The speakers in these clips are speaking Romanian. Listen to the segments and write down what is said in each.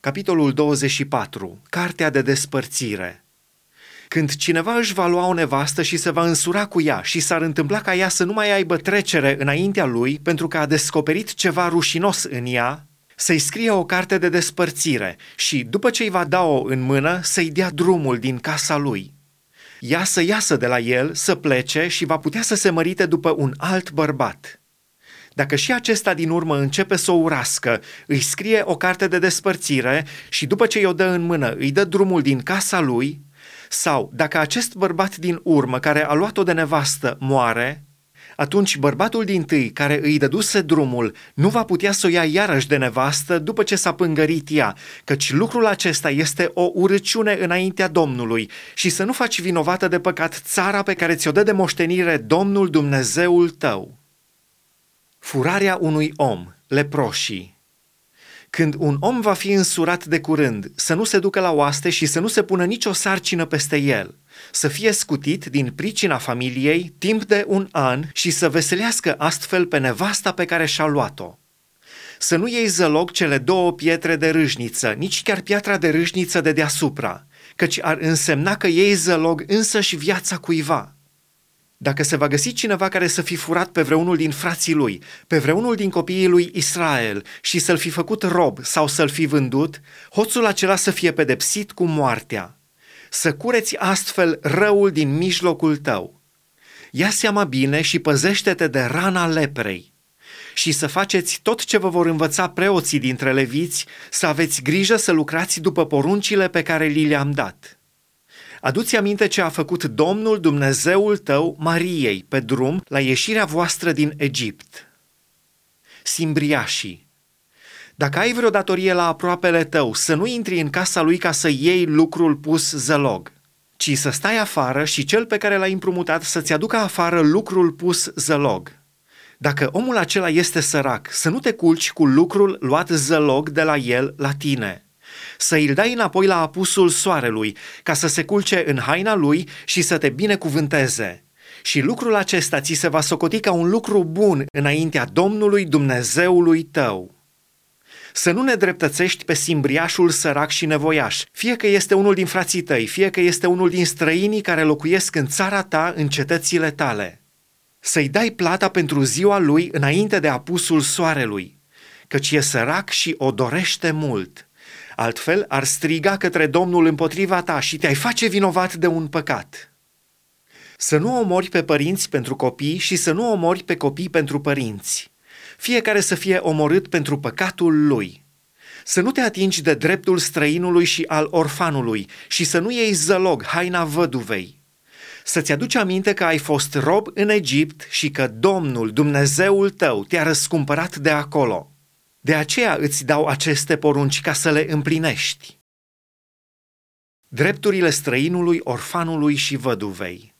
Capitolul 24. Cartea de despărțire. Când cineva își va lua o nevastă și se va însura cu ea și s-ar întâmpla ca ea să nu mai aibă trecere înaintea lui pentru că a descoperit ceva rușinos în ea, să-i scrie o carte de despărțire și, după ce îi va da-o în mână, să-i dea drumul din casa lui. Ea să iasă de la el, să plece și va putea să se mărite după un alt bărbat. Dacă și acesta din urmă începe să o urască, îi scrie o carte de despărțire și după ce i-o dă în mână, îi dă drumul din casa lui, sau dacă acest bărbat din urmă care a luat-o de nevastă moare, atunci bărbatul din tâi care îi dăduse drumul nu va putea să o ia iarăși de nevastă după ce s-a pângărit ea, căci lucrul acesta este o urăciune înaintea Domnului și să nu faci vinovată de păcat țara pe care ți-o dă de moștenire Domnul Dumnezeul tău. Furarea unui om, leproșii. Când un om va fi însurat de curând, să nu se ducă la oaste și să nu se pună nicio sarcină peste el, să fie scutit din pricina familiei timp de un an și să veselească astfel pe nevasta pe care și-a luat-o. Să nu iei zălog cele două pietre de râșniță, nici chiar piatra de râșniță de deasupra, căci ar însemna că iei zălog însăși viața cuiva – dacă se va găsi cineva care să fi furat pe vreunul din frații lui, pe vreunul din copiii lui Israel și să-l fi făcut rob sau să-l fi vândut, hoțul acela să fie pedepsit cu moartea. Să cureți astfel răul din mijlocul tău. Ia seama bine și păzește-te de rana leprei și să faceți tot ce vă vor învăța preoții dintre leviți, să aveți grijă să lucrați după poruncile pe care li le-am dat. Aduți aminte ce a făcut Domnul Dumnezeul tău Mariei pe drum la ieșirea voastră din Egipt. Simbriașii Dacă ai vreo datorie la aproapele tău, să nu intri în casa lui ca să iei lucrul pus zălog, ci să stai afară și cel pe care l-ai împrumutat să-ți aducă afară lucrul pus zălog. Dacă omul acela este sărac, să nu te culci cu lucrul luat zălog de la el la tine – să îl dai înapoi la apusul soarelui, ca să se culce în haina lui și să te binecuvânteze. Și lucrul acesta ți se va socoti ca un lucru bun înaintea Domnului Dumnezeului tău. Să nu ne dreptățești pe simbriașul sărac și nevoiaș, fie că este unul din frații tăi, fie că este unul din străinii care locuiesc în țara ta, în cetățile tale. Să-i dai plata pentru ziua lui înainte de apusul soarelui, căci e sărac și o dorește mult – Altfel ar striga către Domnul împotriva ta și te-ai face vinovat de un păcat. Să nu omori pe părinți pentru copii și să nu omori pe copii pentru părinți. Fiecare să fie omorât pentru păcatul lui. Să nu te atingi de dreptul străinului și al orfanului și să nu iei zălog haina văduvei. Să-ți aduci aminte că ai fost rob în Egipt și că Domnul, Dumnezeul tău, te-a răscumpărat de acolo. De aceea îți dau aceste porunci ca să le împlinești. Drepturile străinului, orfanului și văduvei.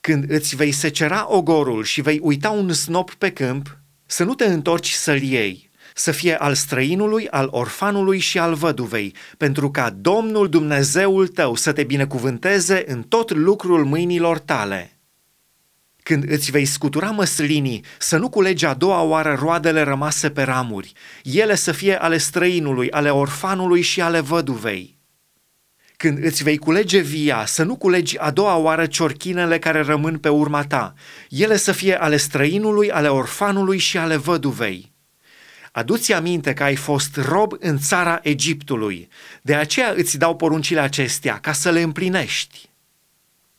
Când îți vei secera ogorul și vei uita un snop pe câmp, să nu te întorci să-l iei, să fie al străinului, al orfanului și al văduvei, pentru ca Domnul Dumnezeul tău să te binecuvânteze în tot lucrul mâinilor tale. Când îți vei scutura măslinii, să nu culegi a doua oară roadele rămase pe ramuri, ele să fie ale străinului, ale orfanului și ale văduvei. Când îți vei culege via, să nu culegi a doua oară ciorchinele care rămân pe urma ta, ele să fie ale străinului, ale orfanului și ale văduvei. Aduți aminte că ai fost rob în țara Egiptului, de aceea îți dau poruncile acestea, ca să le împlinești.